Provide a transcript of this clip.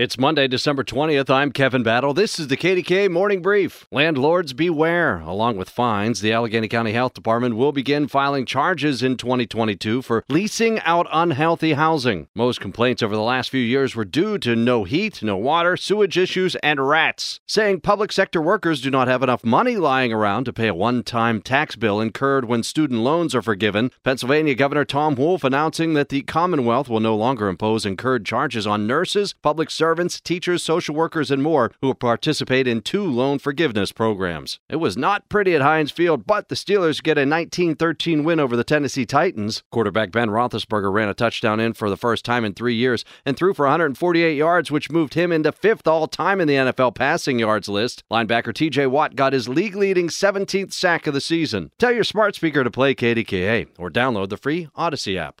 It's Monday, December 20th. I'm Kevin Battle. This is the KDKA Morning Brief. Landlords beware. Along with fines, the Allegheny County Health Department will begin filing charges in 2022 for leasing out unhealthy housing. Most complaints over the last few years were due to no heat, no water, sewage issues, and rats, saying public sector workers do not have enough money lying around to pay a one time tax bill incurred when student loans are forgiven. Pennsylvania Governor Tom Wolf announcing that the Commonwealth will no longer impose incurred charges on nurses, public servants, servants, teachers, social workers, and more who participate in two loan forgiveness programs. It was not pretty at Heinz Field, but the Steelers get a 19 13 win over the Tennessee Titans. Quarterback Ben Roethlisberger ran a touchdown in for the first time in three years and threw for 148 yards, which moved him into fifth all time in the NFL passing yards list. Linebacker TJ Watt got his league leading 17th sack of the season. Tell your smart speaker to play KDKA or download the free Odyssey app.